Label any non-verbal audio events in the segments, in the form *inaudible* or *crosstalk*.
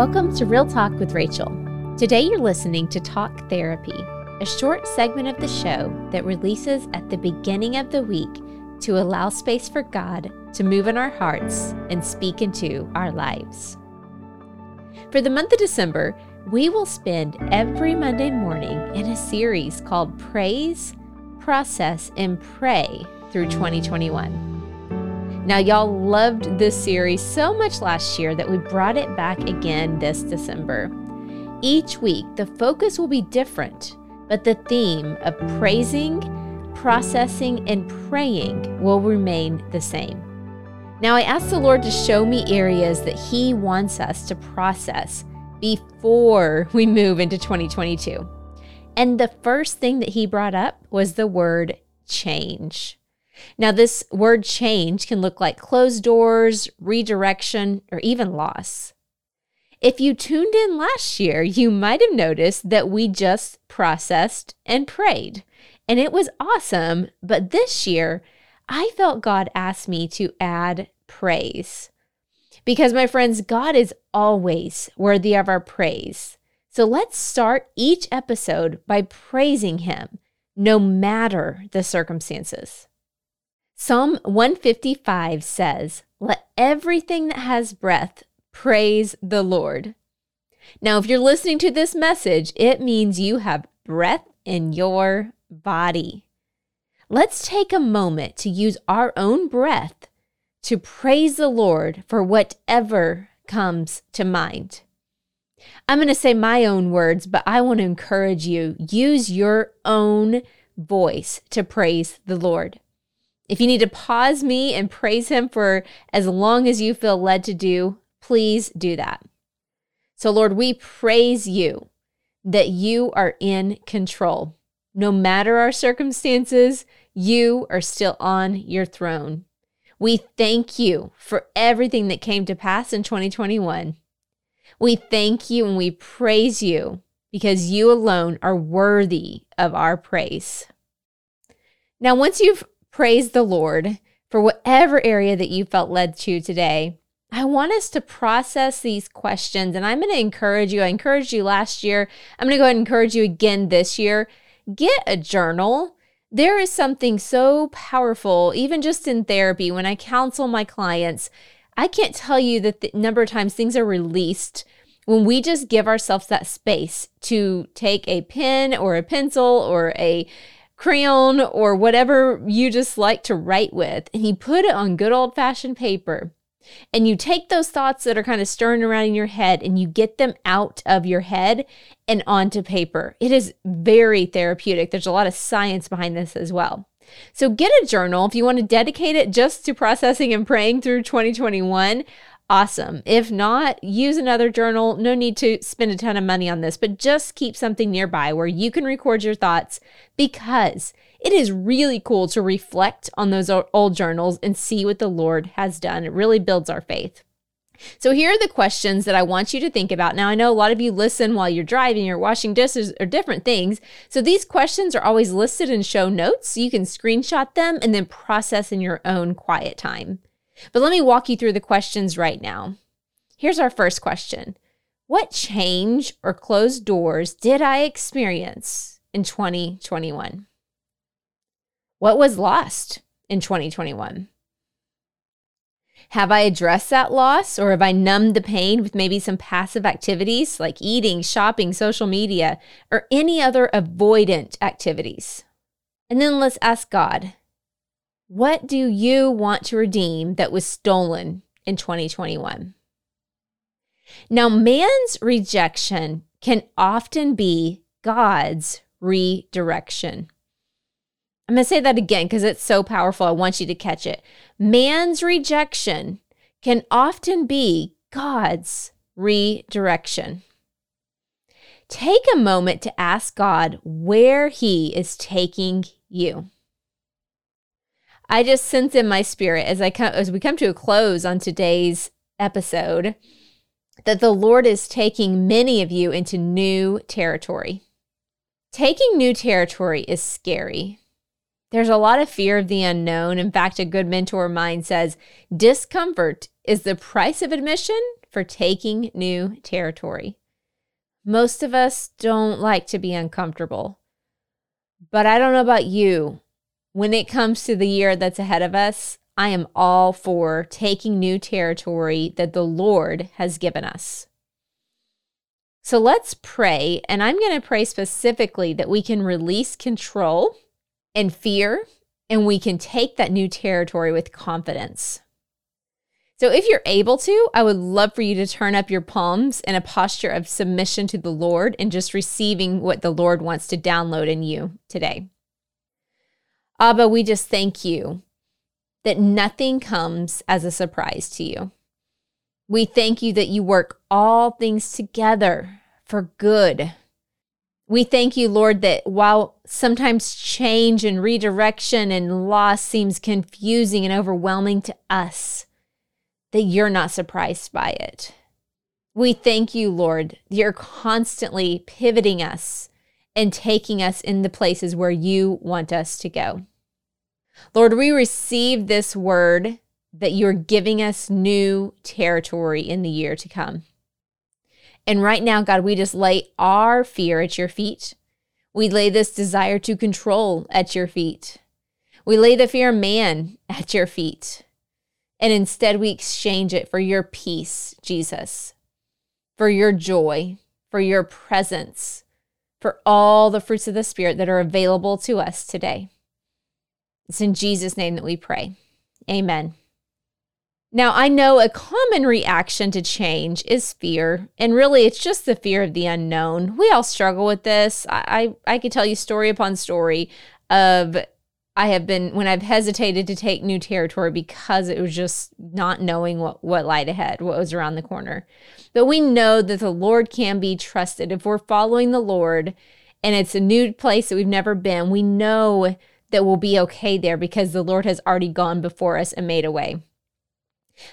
Welcome to Real Talk with Rachel. Today you're listening to Talk Therapy, a short segment of the show that releases at the beginning of the week to allow space for God to move in our hearts and speak into our lives. For the month of December, we will spend every Monday morning in a series called Praise, Process, and Pray through 2021. Now, y'all loved this series so much last year that we brought it back again this December. Each week, the focus will be different, but the theme of praising, processing, and praying will remain the same. Now, I asked the Lord to show me areas that He wants us to process before we move into 2022. And the first thing that He brought up was the word change. Now, this word change can look like closed doors, redirection, or even loss. If you tuned in last year, you might have noticed that we just processed and prayed, and it was awesome. But this year, I felt God asked me to add praise. Because, my friends, God is always worthy of our praise. So let's start each episode by praising Him, no matter the circumstances. Psalm 155 says, Let everything that has breath praise the Lord. Now, if you're listening to this message, it means you have breath in your body. Let's take a moment to use our own breath to praise the Lord for whatever comes to mind. I'm going to say my own words, but I want to encourage you use your own voice to praise the Lord. If you need to pause me and praise Him for as long as you feel led to do, please do that. So, Lord, we praise you that you are in control. No matter our circumstances, you are still on your throne. We thank you for everything that came to pass in 2021. We thank you and we praise you because you alone are worthy of our praise. Now, once you've praise the Lord for whatever area that you felt led to today. I want us to process these questions, and I'm going to encourage you. I encouraged you last year. I'm going to go ahead and encourage you again this year. Get a journal. There is something so powerful, even just in therapy, when I counsel my clients. I can't tell you the number of times things are released when we just give ourselves that space to take a pen or a pencil or a crayon or whatever you just like to write with, and you put it on good old fashioned paper. And you take those thoughts that are kind of stirring around in your head and you get them out of your head and onto paper. It is very therapeutic. There's a lot of science behind this as well. So get a journal if you want to dedicate it just to processing and praying through 2021 awesome. If not, use another journal. No need to spend a ton of money on this, but just keep something nearby where you can record your thoughts because it is really cool to reflect on those old journals and see what the Lord has done. It really builds our faith. So, here are the questions that I want you to think about. Now, I know a lot of you listen while you're driving or washing dishes or different things. So, these questions are always listed in show notes. So you can screenshot them and then process in your own quiet time. But let me walk you through the questions right now. Here's our first question What change or closed doors did I experience in 2021? What was lost in 2021? Have I addressed that loss or have I numbed the pain with maybe some passive activities like eating, shopping, social media, or any other avoidant activities? And then let's ask God what do you want to redeem that was stolen in 2021? Now, man's rejection can often be God's redirection. I'm going to say that again because it's so powerful. I want you to catch it. Man's rejection can often be God's redirection. Take a moment to ask God where He is taking you. I just sense in my spirit as I come as we come to a close on today's episode that the Lord is taking many of you into new territory. Taking new territory is scary. There's a lot of fear of the unknown. In fact, a good mentor of mine says discomfort is the price of admission for taking new territory. Most of us don't like to be uncomfortable. But I don't know about you. When it comes to the year that's ahead of us, I am all for taking new territory that the Lord has given us. So let's pray. And I'm going to pray specifically that we can release control and fear, and we can take that new territory with confidence. So, if you're able to, I would love for you to turn up your palms in a posture of submission to the Lord and just receiving what the Lord wants to download in you today. Abba, we just thank you that nothing comes as a surprise to you. We thank you that you work all things together for good. We thank you, Lord, that while sometimes change and redirection and loss seems confusing and overwhelming to us, that you're not surprised by it. We thank you, Lord, that you're constantly pivoting us and taking us in the places where you want us to go. Lord, we receive this word that you're giving us new territory in the year to come. And right now, God, we just lay our fear at your feet. We lay this desire to control at your feet. We lay the fear of man at your feet. And instead, we exchange it for your peace, Jesus, for your joy, for your presence, for all the fruits of the Spirit that are available to us today. It's in Jesus' name that we pray. Amen. Now, I know a common reaction to change is fear, and really it's just the fear of the unknown. We all struggle with this. I, I, I could tell you story upon story of I have been when I've hesitated to take new territory because it was just not knowing what, what lied ahead, what was around the corner. But we know that the Lord can be trusted. If we're following the Lord and it's a new place that we've never been, we know that we'll be okay there because the Lord has already gone before us and made a way.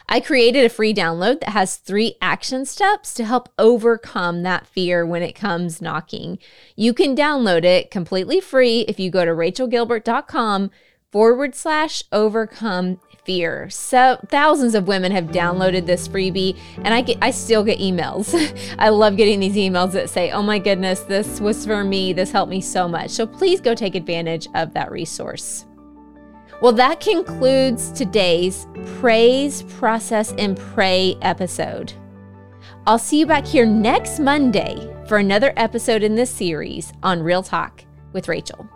I created a free download that has three action steps to help overcome that fear when it comes knocking. You can download it completely free if you go to rachelgilbert.com forward slash overcome fear. So thousands of women have downloaded this freebie and I get I still get emails. *laughs* I love getting these emails that say, "Oh my goodness, this was for me. This helped me so much." So please go take advantage of that resource. Well, that concludes today's Praise, Process, and Pray episode. I'll see you back here next Monday for another episode in this series on Real Talk with Rachel.